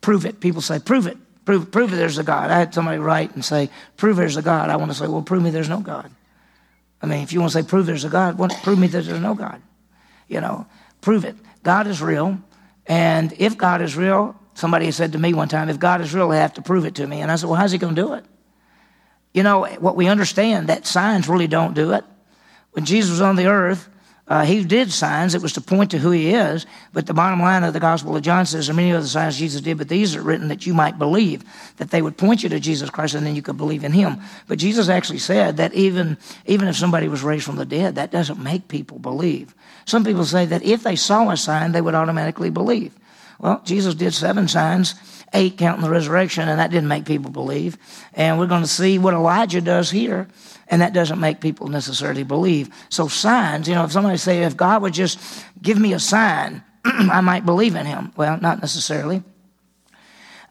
prove it. People say, prove it. Prove, prove it there's a God. I had somebody write and say, prove there's a God. I want to say, well, prove me there's no God. I mean, if you want to say, prove there's a God, well, prove me that there's no God. You know, prove it. God is real. And if God is real, somebody said to me one time, if God is real, they have to prove it to me. And I said, well, how's he going to do it? You know, what we understand that signs really don't do it. When Jesus was on the earth, uh, he did signs. It was to point to who he is. But the bottom line of the Gospel of John says there are many other signs Jesus did, but these are written that you might believe, that they would point you to Jesus Christ and then you could believe in him. But Jesus actually said that even, even if somebody was raised from the dead, that doesn't make people believe. Some people say that if they saw a sign, they would automatically believe. Well, Jesus did seven signs, eight counting the resurrection, and that didn't make people believe. And we're going to see what Elijah does here and that doesn't make people necessarily believe. So signs, you know, if somebody say, if God would just give me a sign, I might believe in him. Well, not necessarily.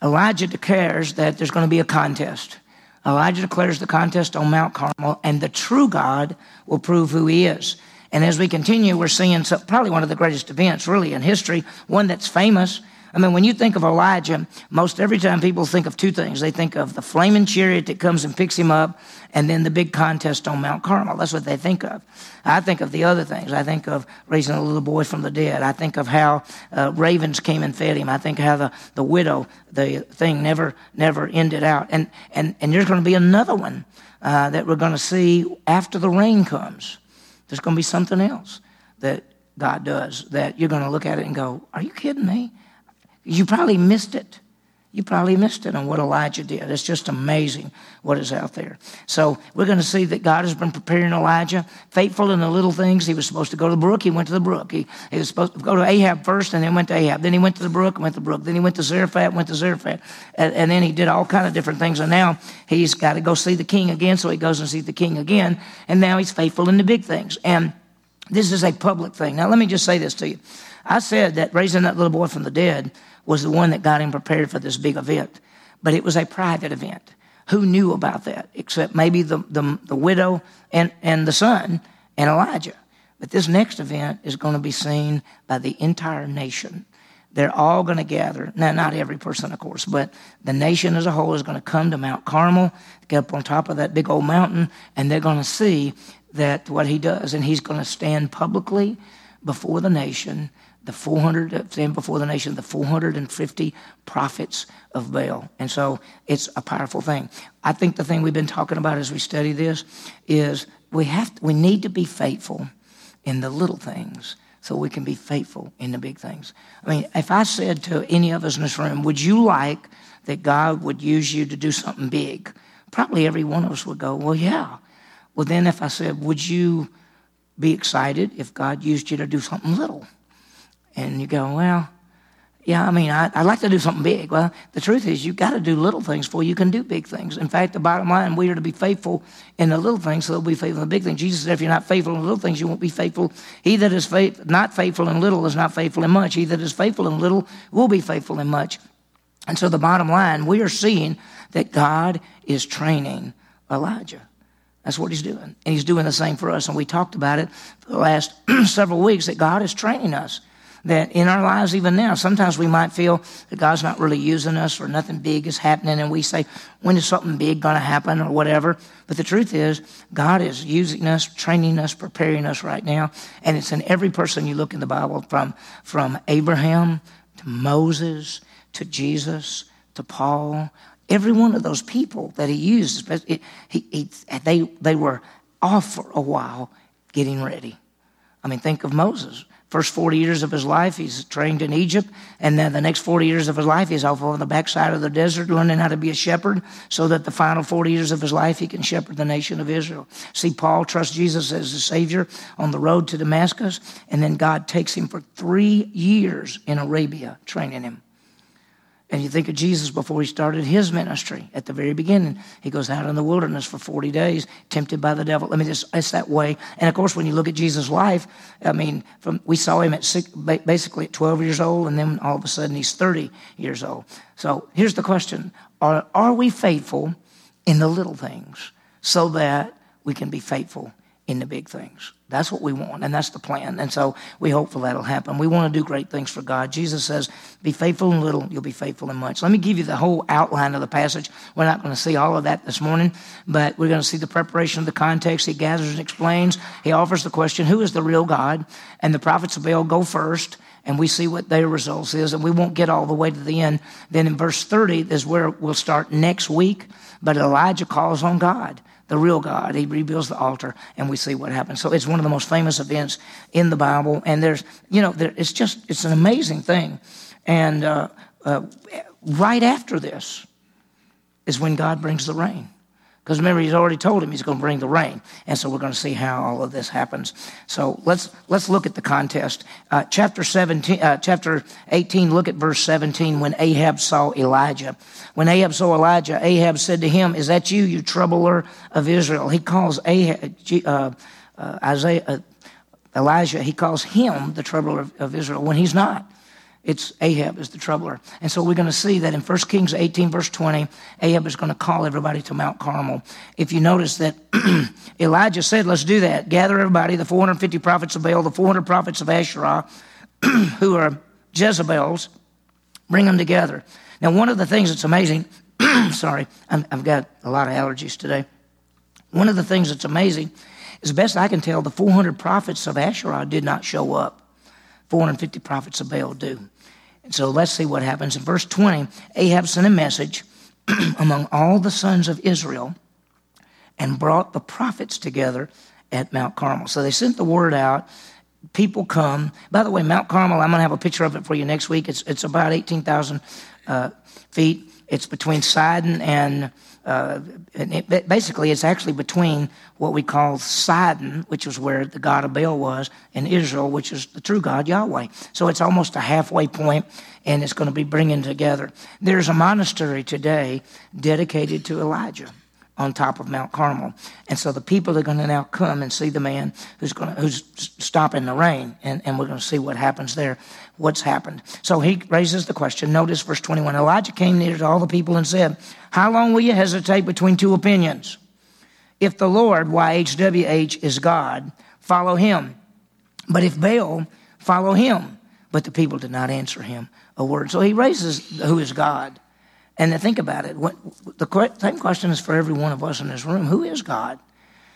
Elijah declares that there's going to be a contest. Elijah declares the contest on Mount Carmel, and the true God will prove who he is. And as we continue, we're seeing probably one of the greatest events, really, in history, one that's famous, I mean, when you think of Elijah, most every time people think of two things. They think of the flaming chariot that comes and picks him up, and then the big contest on Mount Carmel. That's what they think of. I think of the other things. I think of raising a little boy from the dead. I think of how uh, ravens came and fed him. I think how the, the widow, the thing never never ended out. And and and there's going to be another one uh, that we're going to see after the rain comes. There's going to be something else that God does that you're going to look at it and go, "Are you kidding me?" You probably missed it. You probably missed it on what Elijah did. It's just amazing what is out there. So we're going to see that God has been preparing Elijah, faithful in the little things. He was supposed to go to the brook. He went to the brook. He, he was supposed to go to Ahab first, and then went to Ahab. Then he went to the brook, went to the brook. Then he went to Zarephath, went to Zarephath. And, and then he did all kind of different things. And now he's got to go see the king again. So he goes and sees the king again. And now he's faithful in the big things. And this is a public thing. Now let me just say this to you. I said that raising that little boy from the dead was the one that got him prepared for this big event. But it was a private event. Who knew about that except maybe the, the, the widow and, and the son and Elijah? But this next event is going to be seen by the entire nation. They're all going to gather. Now, not every person, of course, but the nation as a whole is going to come to Mount Carmel, get up on top of that big old mountain, and they're going to see that what he does. And he's going to stand publicly before the nation the 400, stand before the nation, the 450 prophets of Baal. And so it's a powerful thing. I think the thing we've been talking about as we study this is we have, to, we need to be faithful in the little things so we can be faithful in the big things. I mean, if I said to any of us in this room, would you like that God would use you to do something big? Probably every one of us would go, well, yeah. Well, then if I said, would you be excited if God used you to do something little? And you go, well, yeah, I mean, I, would like to do something big. Well, the truth is, you've got to do little things before you can do big things. In fact, the bottom line, we are to be faithful in the little things, so they'll be faithful in the big things. Jesus said, if you're not faithful in the little things, you won't be faithful. He that is faith, not faithful in little is not faithful in much. He that is faithful in little will be faithful in much. And so, the bottom line, we are seeing that God is training Elijah. That's what he's doing. And he's doing the same for us. And we talked about it for the last several weeks that God is training us that in our lives, even now, sometimes we might feel that God's not really using us or nothing big is happening, and we say, when is something big going to happen or whatever? But the truth is, God is using us, training us, preparing us right now, and it's in every person you look in the Bible, from, from Abraham to Moses to Jesus to Paul. Every one of those people that he used, he, he, they, they were off for a while getting ready. I mean, think of Moses. First 40 years of his life, he's trained in Egypt. And then the next 40 years of his life, he's off on the backside of the desert learning how to be a shepherd so that the final 40 years of his life, he can shepherd the nation of Israel. See, Paul trusts Jesus as the Savior on the road to Damascus. And then God takes him for three years in Arabia, training him. And you think of Jesus before he started his ministry at the very beginning. He goes out in the wilderness for 40 days, tempted by the devil. I mean, it's, it's that way. And of course, when you look at Jesus' life, I mean, from, we saw him at six, basically at 12 years old, and then all of a sudden he's 30 years old. So here's the question Are, are we faithful in the little things so that we can be faithful in the big things. That's what we want, and that's the plan. And so we hope for that'll happen. We want to do great things for God. Jesus says, Be faithful in little, you'll be faithful in much. Let me give you the whole outline of the passage. We're not going to see all of that this morning, but we're going to see the preparation of the context. He gathers and explains. He offers the question, Who is the real God? And the prophets of Baal go first and we see what their results is, and we won't get all the way to the end. Then in verse 30 is where we'll start next week. But Elijah calls on God the real God. He rebuilds the altar, and we see what happens. So it's one of the most famous events in the Bible, and there's, you know, there, it's just it's an amazing thing. And uh, uh, right after this is when God brings the rain. Because remember, he's already told him he's going to bring the rain. And so we're going to see how all of this happens. So let's, let's look at the contest. Uh, chapter 17, uh, chapter 18, look at verse 17 when Ahab saw Elijah. When Ahab saw Elijah, Ahab said to him, Is that you, you troubler of Israel? He calls Ahab, uh, uh, Isaiah, uh, Elijah, he calls him the troubler of, of Israel when he's not. It's Ahab is the troubler. And so we're going to see that in 1 Kings 18, verse 20, Ahab is going to call everybody to Mount Carmel. If you notice that Elijah said, let's do that. Gather everybody, the 450 prophets of Baal, the 400 prophets of Asherah, who are Jezebels, bring them together. Now, one of the things that's amazing, sorry, i have got a lot of allergies today. One of the things that's amazing is, best I can tell, the 400 prophets of Asherah did not show up. 450 prophets of Baal do. And so let's see what happens. In verse 20, Ahab sent a message among all the sons of Israel and brought the prophets together at Mount Carmel. So they sent the word out. People come. By the way, Mount Carmel, I'm going to have a picture of it for you next week. It's, it's about 18,000 uh, feet. It's between Sidon and uh, basically, it's actually between what we call Sidon, which is where the god of Baal was, and Israel, which is the true God, Yahweh. So it's almost a halfway point, and it's going to be bringing together. There's a monastery today dedicated to Elijah on top of Mount Carmel. And so the people are going to now come and see the man who's going to, who's stopping the rain. And, and we're going to see what happens there, what's happened. So he raises the question. Notice verse 21. Elijah came near to all the people and said, How long will you hesitate between two opinions? If the Lord, YHWH, is God, follow him. But if Baal, follow him. But the people did not answer him a word. So he raises who is God. And to think about it, what, the same question is for every one of us in this room. Who is God?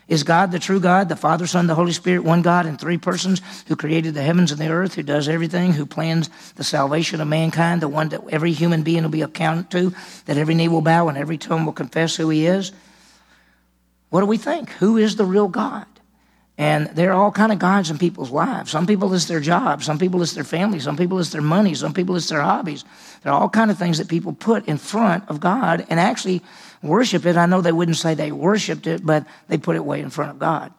Is God the true God, the Father, Son, the Holy Spirit, one God in three persons who created the heavens and the earth, who does everything, who plans the salvation of mankind, the one that every human being will be accounted to, that every knee will bow and every tongue will confess who he is? What do we think? Who is the real God? And there are all kind of gods in people's lives. Some people it's their job. Some people it's their family. Some people it's their money. Some people it's their hobbies. There are all kind of things that people put in front of God and actually worship it. I know they wouldn't say they worshiped it, but they put it way in front of God.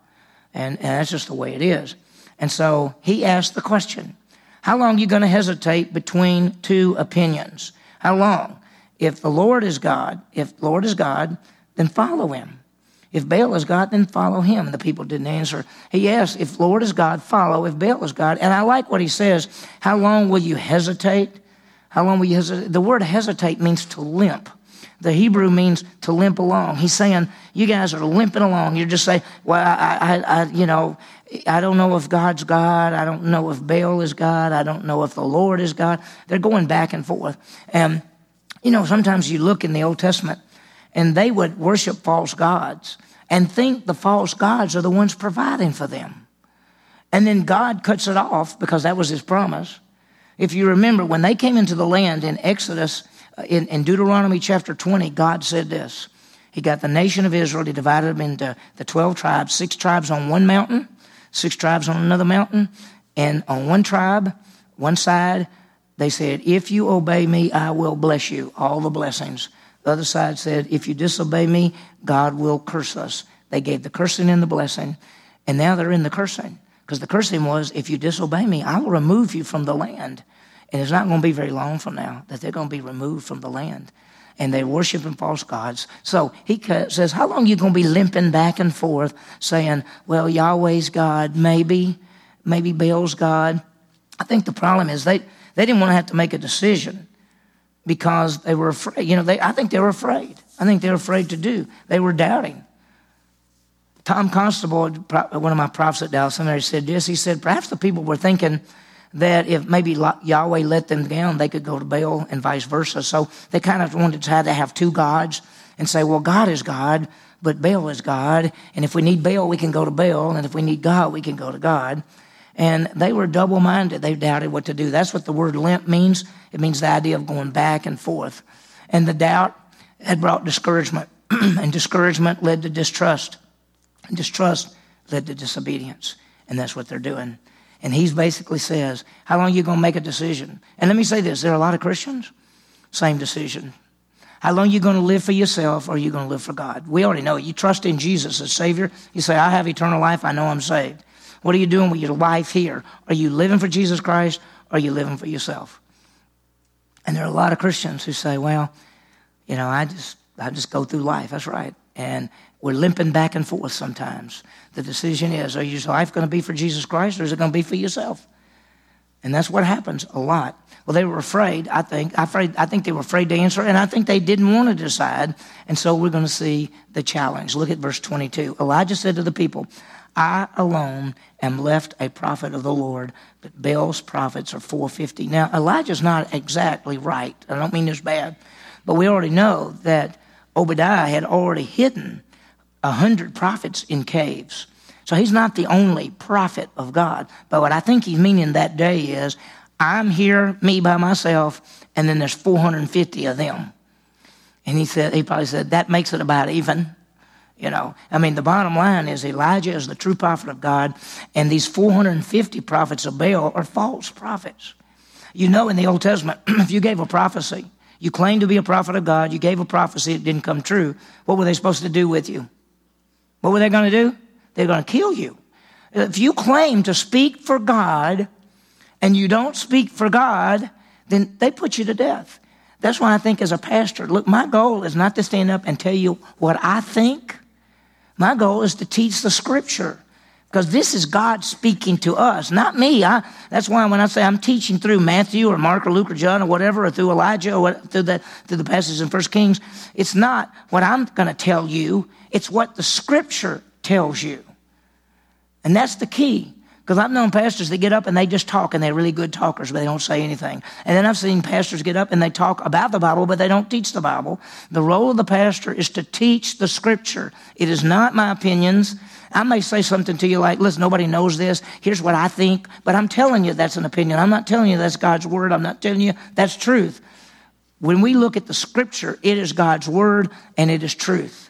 And, and that's just the way it is. And so he asked the question, how long are you going to hesitate between two opinions? How long? If the Lord is God, if the Lord is God, then follow him. If Baal is God, then follow him. And the people didn't answer. He asked, If Lord is God, follow. If Baal is God. And I like what he says. How long will you hesitate? How long will you hesitate? The word hesitate means to limp. The Hebrew means to limp along. He's saying, You guys are limping along. You're just saying, Well, I, I, I you know, I don't know if God's God. I don't know if Baal is God. I don't know if the Lord is God. They're going back and forth. And, you know, sometimes you look in the Old Testament and they would worship false gods and think the false gods are the ones providing for them. And then God cuts it off because that was his promise. If you remember, when they came into the land in Exodus, uh, in, in Deuteronomy chapter 20, God said this. He got the nation of Israel, he divided them into the 12 tribes, six tribes on one mountain, six tribes on another mountain, and on one tribe, one side, they said, If you obey me, I will bless you, all the blessings. The other side said, If you disobey me, God will curse us. They gave the cursing and the blessing, and now they're in the cursing. Because the cursing was, If you disobey me, I will remove you from the land. And it's not going to be very long from now that they're going to be removed from the land. And they're worshiping false gods. So he says, How long you going to be limping back and forth saying, Well, Yahweh's God, maybe, maybe Baal's God? I think the problem is they, they didn't want to have to make a decision because they were afraid. You know, they, I think they were afraid. I think they were afraid to do. They were doubting. Tom Constable, one of my prophets at Dallas Seminary, said this. He said, perhaps the people were thinking that if maybe Yahweh let them down, they could go to Baal and vice versa. So they kind of wanted to try to have two gods and say, well, God is God, but Baal is God. And if we need Baal, we can go to Baal. And if we need God, we can go to God. And they were double minded. They doubted what to do. That's what the word limp means. It means the idea of going back and forth. And the doubt had brought discouragement, and discouragement led to distrust. And distrust led to disobedience. And that's what they're doing. And he basically says, How long are you going to make a decision? And let me say this there are a lot of Christians, same decision. How long are you going to live for yourself or are you going to live for God? We already know. You trust in Jesus as Savior. You say, I have eternal life. I know I'm saved. What are you doing with your life here? Are you living for Jesus Christ or are you living for yourself? And there are a lot of Christians who say, well, you know, I just, I just go through life. That's right. And we're limping back and forth sometimes. The decision is, are your life going to be for Jesus Christ or is it going to be for yourself? And that's what happens a lot. Well, they were afraid, I think. Afraid, I think they were afraid to answer, and I think they didn't want to decide. And so we're going to see the challenge. Look at verse 22. Elijah said to the people, I alone am left a prophet of the Lord, but Baal's prophets are 450. Now, Elijah's not exactly right. I don't mean this bad, but we already know that Obadiah had already hidden a hundred prophets in caves. So he's not the only prophet of God. But what I think he's meaning that day is I'm here, me by myself, and then there's 450 of them. And he said, he probably said, that makes it about even. You know, I mean, the bottom line is Elijah is the true prophet of God, and these 450 prophets of Baal are false prophets. You know, in the Old Testament, if you gave a prophecy, you claimed to be a prophet of God, you gave a prophecy, it didn't come true, what were they supposed to do with you? What were they going to do? They're going to kill you. If you claim to speak for God and you don't speak for God, then they put you to death. That's why I think as a pastor, look, my goal is not to stand up and tell you what I think. My goal is to teach the scripture because this is God speaking to us, not me. I, that's why when I say I'm teaching through Matthew or Mark or Luke or John or whatever, or through Elijah or what, through, the, through the passages in First Kings, it's not what I'm going to tell you. It's what the scripture tells you. And that's the key. Because I've known pastors that get up and they just talk and they're really good talkers, but they don't say anything. And then I've seen pastors get up and they talk about the Bible, but they don't teach the Bible. The role of the pastor is to teach the scripture. It is not my opinions. I may say something to you like, listen, nobody knows this. Here's what I think. But I'm telling you that's an opinion. I'm not telling you that's God's word. I'm not telling you that's truth. When we look at the scripture, it is God's word and it is truth.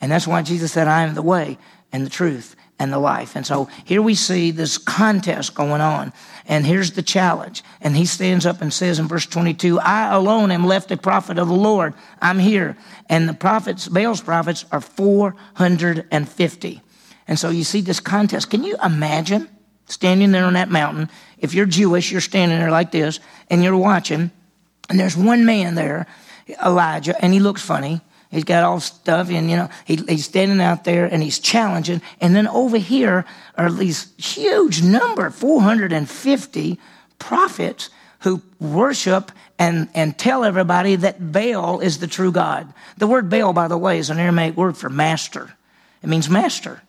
And that's why Jesus said, I am the way and the truth and the life. And so here we see this contest going on. And here's the challenge. And he stands up and says in verse 22, I alone am left a prophet of the Lord. I'm here. And the prophets, Baal's prophets, are 450. And so you see this contest. Can you imagine standing there on that mountain? If you're Jewish, you're standing there like this and you're watching, and there's one man there, Elijah, and he looks funny. He's got all stuff, and you know, he, he's standing out there and he's challenging. And then over here are these huge number, 450 prophets who worship and, and tell everybody that Baal is the true God. The word Baal, by the way, is an Aramaic word for master. It means master,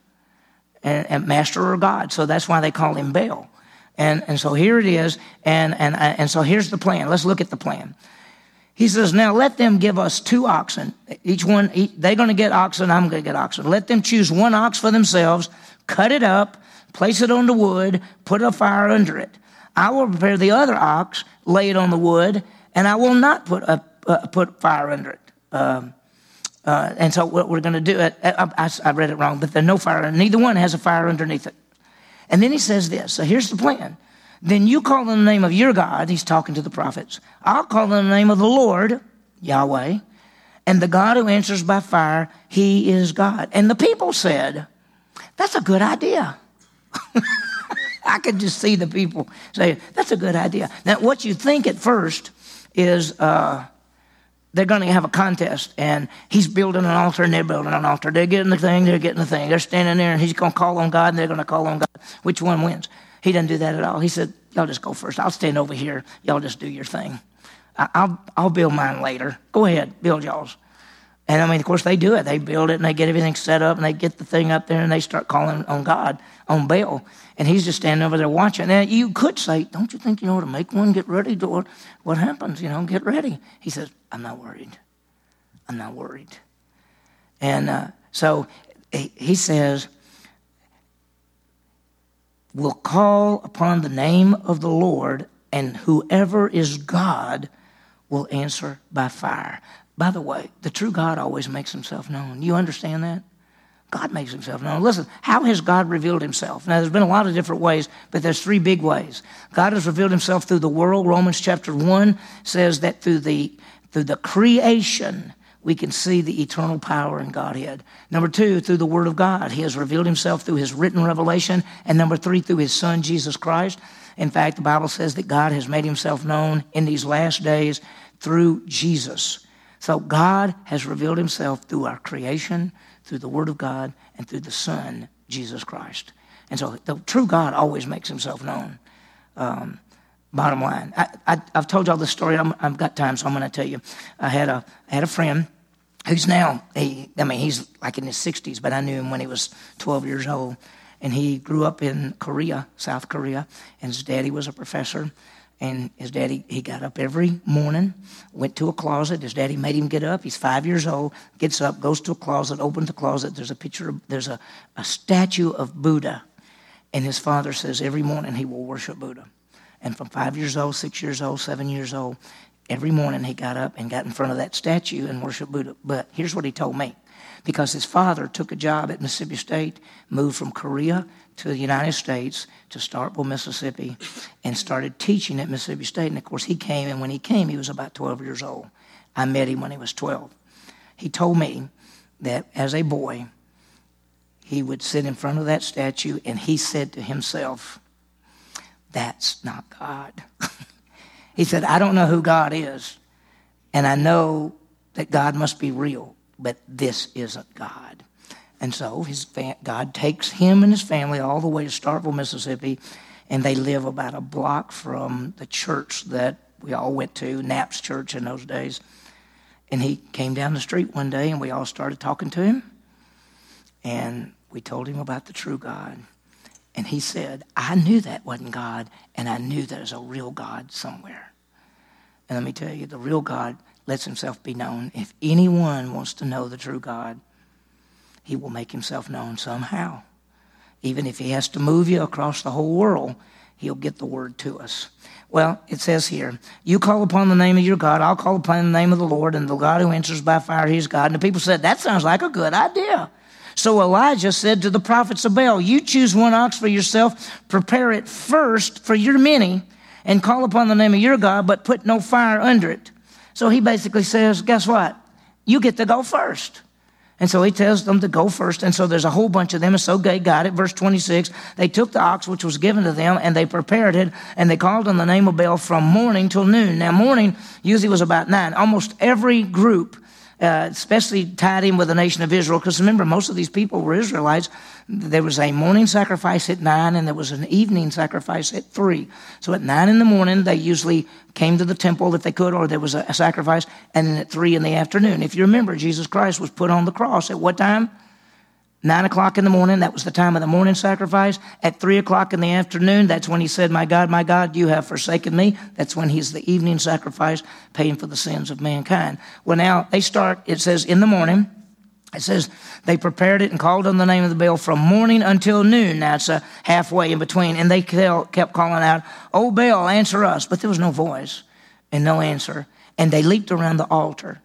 and, and master or God. So that's why they call him Baal. And, and so here it is, and, and, and so here's the plan. Let's look at the plan. He says, Now let them give us two oxen. Each one, they're going to get oxen, I'm going to get oxen. Let them choose one ox for themselves, cut it up, place it on the wood, put a fire under it. I will prepare the other ox, lay it on the wood, and I will not put a, uh, put fire under it. Um, uh, and so what we're going to do, uh, I, I, I, read it wrong, but there's no fire. Neither one has a fire underneath it. And then he says this. So here's the plan. Then you call in the name of your God, he's talking to the prophets. I'll call in the name of the Lord, Yahweh, and the God who answers by fire, he is God. And the people said, That's a good idea. I could just see the people say, That's a good idea. Now, what you think at first is uh, they're going to have a contest, and he's building an altar, and they're building an altar. They're getting the thing, they're getting the thing. They're standing there, and he's going to call on God, and they're going to call on God. Which one wins? He didn't do that at all. He said, Y'all just go first. I'll stand over here. Y'all just do your thing. I'll, I'll build mine later. Go ahead, build y'all's. And I mean, of course, they do it. They build it and they get everything set up and they get the thing up there and they start calling on God, on Baal. And he's just standing over there watching. Now, you could say, Don't you think you know to make one? Get ready, Lord. What happens? You know, get ready. He says, I'm not worried. I'm not worried. And uh, so he, he says, We'll call upon the name of the Lord, and whoever is God will answer by fire. By the way, the true God always makes himself known. You understand that? God makes himself known. Listen, how has God revealed himself? Now, there's been a lot of different ways, but there's three big ways. God has revealed himself through the world. Romans chapter 1 says that through the, through the creation, we can see the eternal power in Godhead. Number two, through the Word of God. He has revealed himself through his written revelation. And number three, through his Son, Jesus Christ. In fact, the Bible says that God has made himself known in these last days through Jesus. So God has revealed himself through our creation, through the Word of God, and through the Son, Jesus Christ. And so the true God always makes himself known. Um, bottom line, I, have told y'all this story. i have got time, so I'm going to tell you. I had a, I had a friend who's now, he, I mean, he's like in his 60s, but I knew him when he was 12 years old. And he grew up in Korea, South Korea, and his daddy was a professor. And his daddy, he got up every morning, went to a closet. His daddy made him get up. He's five years old, gets up, goes to a closet, opens the closet. There's a picture, of, there's a, a statue of Buddha. And his father says every morning he will worship Buddha. And from five years old, six years old, seven years old, every morning he got up and got in front of that statue and worshiped Buddha. But here's what he told me because his father took a job at Mississippi State, moved from Korea to the United States to Starkville, Mississippi, and started teaching at Mississippi State. And of course, he came, and when he came, he was about 12 years old. I met him when he was 12. He told me that as a boy, he would sit in front of that statue and he said to himself, That's not God. he said, I don't know who God is, and I know that God must be real, but this isn't God. And so his God takes him and his family all the way to Starkville, Mississippi, and they live about a block from the church that we all went to, Knapp's Church in those days. And he came down the street one day, and we all started talking to him. And we told him about the true God. And he said, I knew that wasn't God, and I knew there's a real God somewhere. And let me tell you, the real God lets himself be known. If anyone wants to know the true God, he will make himself known somehow. Even if he has to move you across the whole world, he'll get the word to us. Well, it says here, you call upon the name of your God, I'll call upon the name of the Lord, and the God who answers by fire, he's God. And the people said, that sounds like a good idea. So Elijah said to the prophets of Baal, You choose one ox for yourself, prepare it first for your many, and call upon the name of your God, but put no fire under it. So he basically says, Guess what? You get to go first. And so he tells them to go first. And so there's a whole bunch of them. And so they got it. Verse 26. They took the ox which was given to them and they prepared it and they called on the name of Baal from morning till noon. Now, morning usually was about nine. Almost every group uh, especially tied in with the nation of Israel. Because remember, most of these people were Israelites. There was a morning sacrifice at nine, and there was an evening sacrifice at three. So at nine in the morning, they usually came to the temple if they could, or there was a, a sacrifice. And then at three in the afternoon, if you remember, Jesus Christ was put on the cross at what time? Nine o'clock in the morning, that was the time of the morning sacrifice. At three o'clock in the afternoon, that's when he said, My God, my God, you have forsaken me. That's when he's the evening sacrifice, paying for the sins of mankind. Well, now they start, it says, in the morning. It says they prepared it and called on the name of the Baal from morning until noon. A halfway in between. And they kept calling out, Oh, Baal, answer us. But there was no voice and no answer. And they leaped around the altar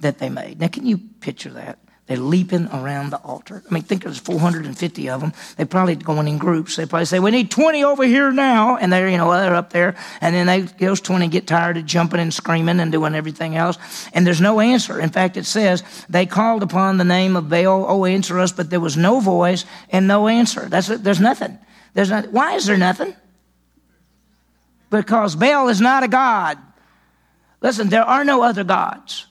that they made. Now, can you picture that? They're leaping around the altar. I mean, think there's 450 of them. They're probably going in groups. They probably say, "We need 20 over here now," and they're you know they're up there, and then they those 20 get tired of jumping and screaming and doing everything else, and there's no answer. In fact, it says they called upon the name of Baal, "Oh, answer us!" But there was no voice and no answer. That's there's nothing. There's not, why is there nothing? Because Baal is not a god. Listen, there are no other gods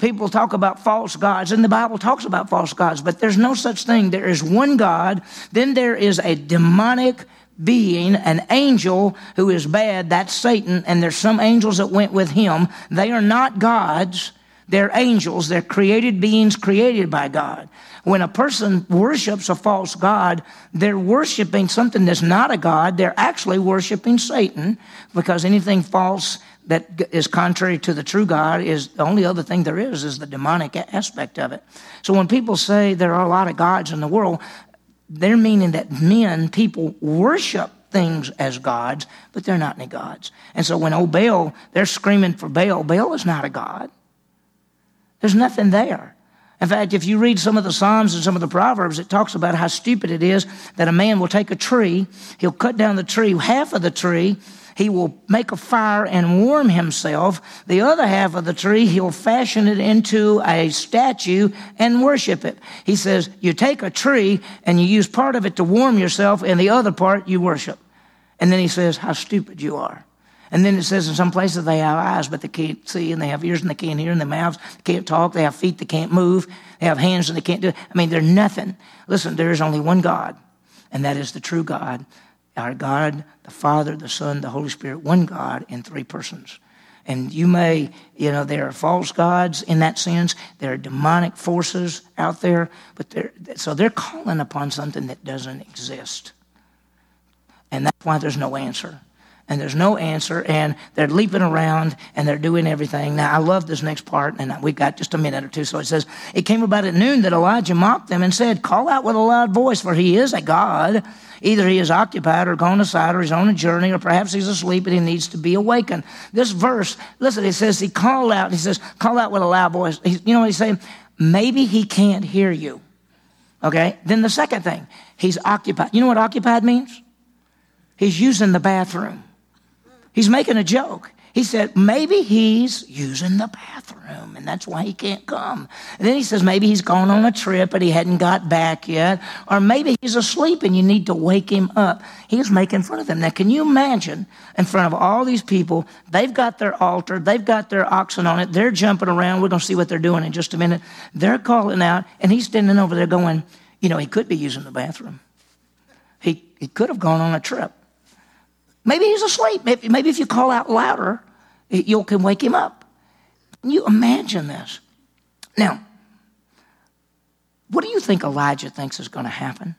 people talk about false gods, and the Bible talks about false gods, but there's no such thing. There is one God, then there is a demonic being, an angel who is bad, that's Satan, and there's some angels that went with him. They are not gods. They're angels. They're created beings created by God. When a person worships a false God, they're worshiping something that's not a God. They're actually worshiping Satan because anything false that is contrary to the true God is the only other thing there is is the demonic aspect of it. So when people say there are a lot of gods in the world, they're meaning that men, people worship things as gods, but they're not any gods. And so when, oh, Baal, they're screaming for Baal, Baal is not a god. There's nothing there. In fact, if you read some of the Psalms and some of the Proverbs, it talks about how stupid it is that a man will take a tree, he'll cut down the tree, half of the tree, he will make a fire and warm himself. The other half of the tree, he'll fashion it into a statue and worship it. He says, You take a tree and you use part of it to warm yourself, and the other part you worship. And then he says, How stupid you are. And then it says in some places they have eyes, but they can't see, and they have ears and they can't hear, and their mouths they can't talk, they have feet they can't move, they have hands and they can't do it. I mean, they're nothing. Listen, there is only one God, and that is the true God. Our God, the Father, the Son, the Holy Spirit, one God in three persons. And you may, you know, there are false gods in that sense. There are demonic forces out there, but they're, so they're calling upon something that doesn't exist. And that's why there's no answer and there's no answer, and they're leaping around and they're doing everything. Now, I love this next part, and we've got just a minute or two. So it says, It came about at noon that Elijah mocked them and said, Call out with a loud voice, for he is a God. Either he is occupied or gone aside or he's on a journey, or perhaps he's asleep and he needs to be awakened. This verse, listen, it says he called out, he says, Call out with a loud voice. He, you know what he's saying? Maybe he can't hear you. Okay? Then the second thing, he's occupied. You know what occupied means? He's using the bathroom. He's making a joke. He said, maybe he's using the bathroom and that's why he can't come. And then he says, maybe he's gone on a trip and he hadn't got back yet. Or maybe he's asleep and you need to wake him up. He's making fun of them. Now, can you imagine in front of all these people? They've got their altar, they've got their oxen on it, they're jumping around. We're going to see what they're doing in just a minute. They're calling out and he's standing over there going, you know, he could be using the bathroom. He, he could have gone on a trip. Maybe he's asleep. Maybe, maybe if you call out louder, you can wake him up. Can you imagine this? Now, what do you think Elijah thinks is going to happen?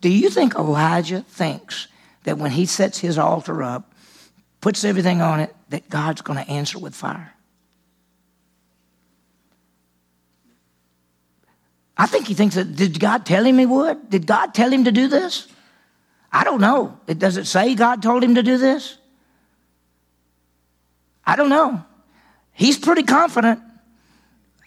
Do you think Elijah thinks that when he sets his altar up, puts everything on it, that God's going to answer with fire? I think he thinks that, did God tell him he would? Did God tell him to do this? I don't know. It, doesn't say God told him to do this? I don't know. He's pretty confident.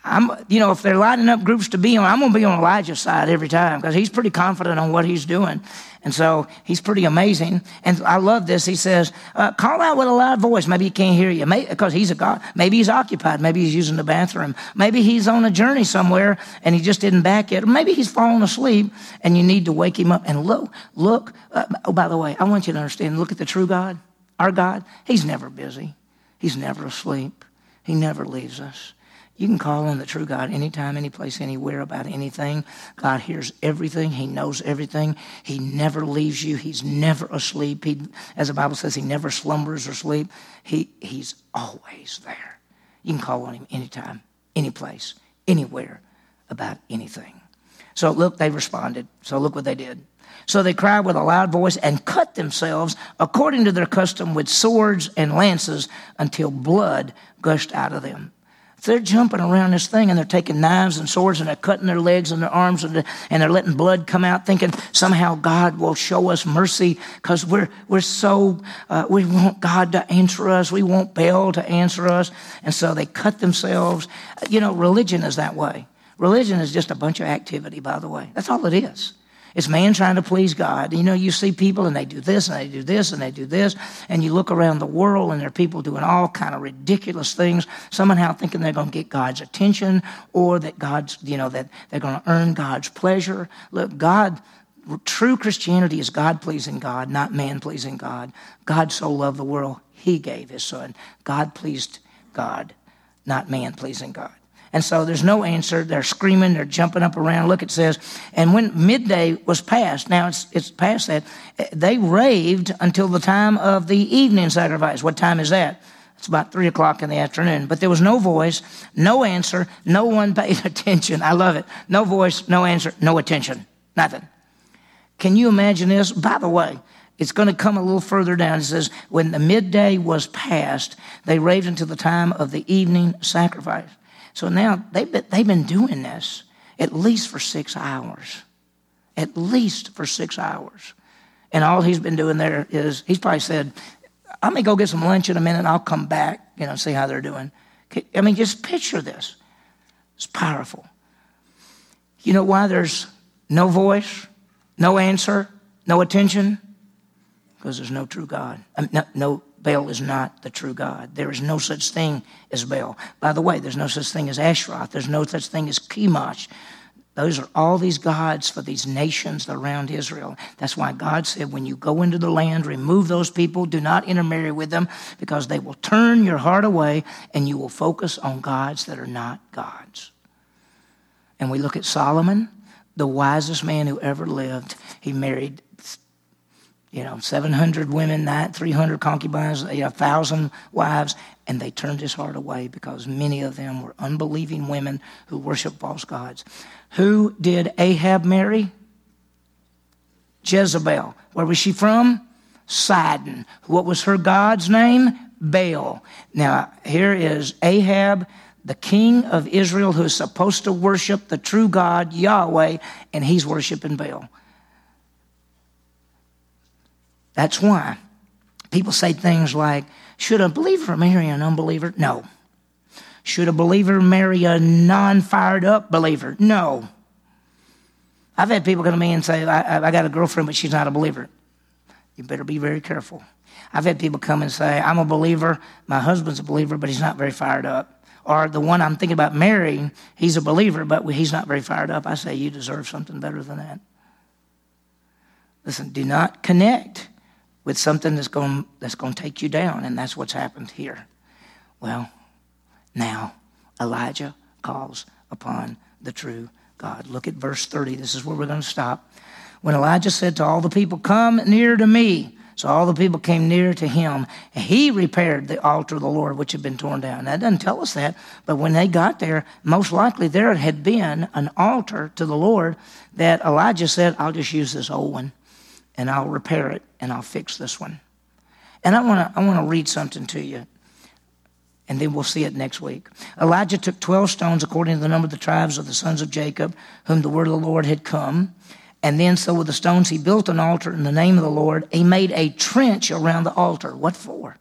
I'm, you know, if they're lining up groups to be on, I'm going to be on Elijah's side every time because he's pretty confident on what he's doing. And so he's pretty amazing. And I love this. He says, uh, call out with a loud voice. Maybe he can't hear you because he's a God. Maybe he's occupied. Maybe he's using the bathroom. Maybe he's on a journey somewhere and he just didn't back it. Or maybe he's fallen asleep and you need to wake him up. And look, look. Uh, oh, by the way, I want you to understand look at the true God, our God. He's never busy, he's never asleep, he never leaves us. You can call on the true God anytime, any place, anywhere about anything. God hears everything. He knows everything. He never leaves you. He's never asleep. He, as the Bible says, he never slumbers or sleep. He, he's always there. You can call on him anytime, any place, anywhere about anything. So look, they responded. So look what they did. So they cried with a loud voice and cut themselves according to their custom with swords and lances until blood gushed out of them. They're jumping around this thing and they're taking knives and swords and they're cutting their legs and their arms and they're, letting blood come out, thinking somehow God will show us mercy because we're, we're so, uh, we want God to answer us. We want Baal to answer us. And so they cut themselves. You know, religion is that way. Religion is just a bunch of activity, by the way. That's all it is. It's man trying to please God. You know, you see people and they do this and they do this and they do this, and you look around the world and there are people doing all kind of ridiculous things, somehow thinking they're going to get God's attention or that God's, you know, that they're going to earn God's pleasure. Look, God, true Christianity is God pleasing God, not man pleasing God. God so loved the world, he gave his son. God pleased God, not man pleasing God. And so there's no answer. They're screaming, they're jumping up around. Look, it says, and when midday was past, now it's, it's past that, they raved until the time of the evening sacrifice. What time is that? It's about three o'clock in the afternoon. But there was no voice, no answer, no one paid attention. I love it. No voice, no answer, no attention, nothing. Can you imagine this? By the way, it's going to come a little further down. It says, When the midday was past, they raved until the time of the evening sacrifice. So now they've been, they've been doing this at least for six hours. At least for six hours. And all he's been doing there is, he's probably said, I'm going to go get some lunch in a minute and I'll come back, you know, see how they're doing. I mean, just picture this. It's powerful. You know why there's no voice, no answer, no attention? Because there's no true God. no, no, Baal is not the true God. There is no such thing as Baal. By the way, there's no such thing as Ashroth. There's no such thing as Chemosh. Those are all these gods for these nations around Israel. That's why God said, when you go into the land, remove those people, do not intermarry with them, because they will turn your heart away and you will focus on gods that are not gods. And we look at Solomon, the wisest man who ever lived. He married you know, 700 women, that, 300 concubines, you know, 1,000 wives, and they turned his heart away because many of them were unbelieving women who worshiped false gods. Who did Ahab marry? Jezebel. Where was she from? Sidon. What was her God's name? Baal. Now, here is Ahab, the king of Israel, who is supposed to worship the true God, Yahweh, and he's worshiping Baal. That's why people say things like, should a believer marry an unbeliever? No. Should a believer marry a non fired up believer? No. I've had people come to me and say, I, I got a girlfriend, but she's not a believer. You better be very careful. I've had people come and say, I'm a believer, my husband's a believer, but he's not very fired up. Or the one I'm thinking about marrying, he's a believer, but he's not very fired up. I say, You deserve something better than that. Listen, do not connect with something that's going, that's going to take you down. And that's what's happened here. Well, now Elijah calls upon the true God. Look at verse 30. This is where we're going to stop. When Elijah said to all the people, Come near to me. So all the people came near to him. And he repaired the altar of the Lord, which had been torn down. That doesn't tell us that, but when they got there, most likely there had been an altar to the Lord that Elijah said, I'll just use this old one and I'll repair it and I'll fix this one. And I want to I want to read something to you. And then we'll see it next week. Elijah took 12 stones according to the number of the tribes of the sons of Jacob, whom the word of the Lord had come. And then, so with the stones, he built an altar in the name of the Lord. He made a trench around the altar. What for?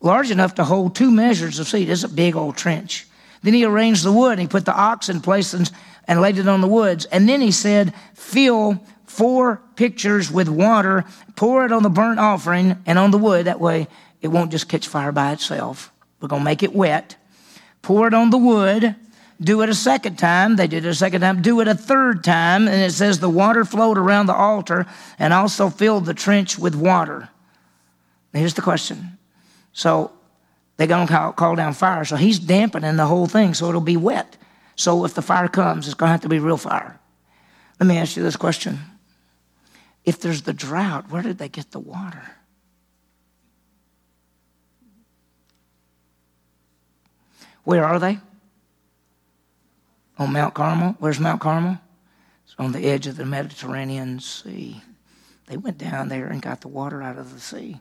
Large enough to hold two measures of seed. It's a big old trench. Then he arranged the wood. And He put the ox in place and, and laid it on the woods. And then he said, Fill four pitchers with water, pour it on the burnt offering and on the wood. That way it won't just catch fire by itself. We're going to make it wet. Pour it on the wood. Do it a second time. They did it a second time. Do it a third time. And it says the water flowed around the altar and also filled the trench with water. here's the question. So they're going to call, call down fire. So he's dampening the whole thing so it'll be wet. So if the fire comes, it's going to have to be real fire. Let me ask you this question if there's the drought, where did they get the water? Where are they? On Mount Carmel. Where's Mount Carmel? It's on the edge of the Mediterranean Sea. They went down there and got the water out of the sea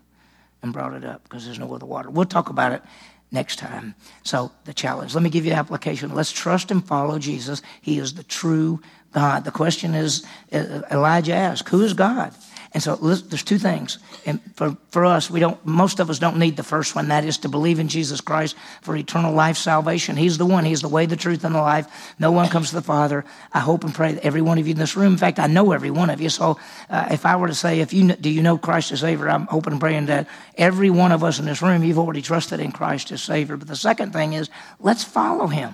and brought it up because there's no other water. We'll talk about it next time. So, the challenge. Let me give you application. Let's trust and follow Jesus. He is the true God. The question is, uh, Elijah asked, Who is God? And so there's two things. And for, for us, we don't, most of us don't need the first one. That is to believe in Jesus Christ for eternal life salvation. He's the one. He's the way, the truth, and the life. No one comes to the Father. I hope and pray that every one of you in this room, in fact, I know every one of you. So uh, if I were to say, if you, do you know Christ as Savior? I'm hoping and praying that every one of us in this room, you've already trusted in Christ as Savior. But the second thing is, let's follow Him.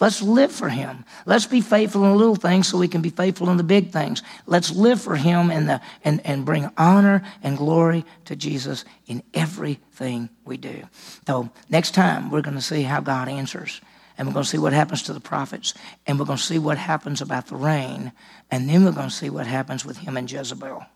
Let's live for Him. Let's be faithful in the little things so we can be faithful in the big things. Let's live for Him and, the, and, and bring honor and glory to Jesus in everything we do. So, next time, we're going to see how God answers. And we're going to see what happens to the prophets. And we're going to see what happens about the rain. And then we're going to see what happens with him and Jezebel.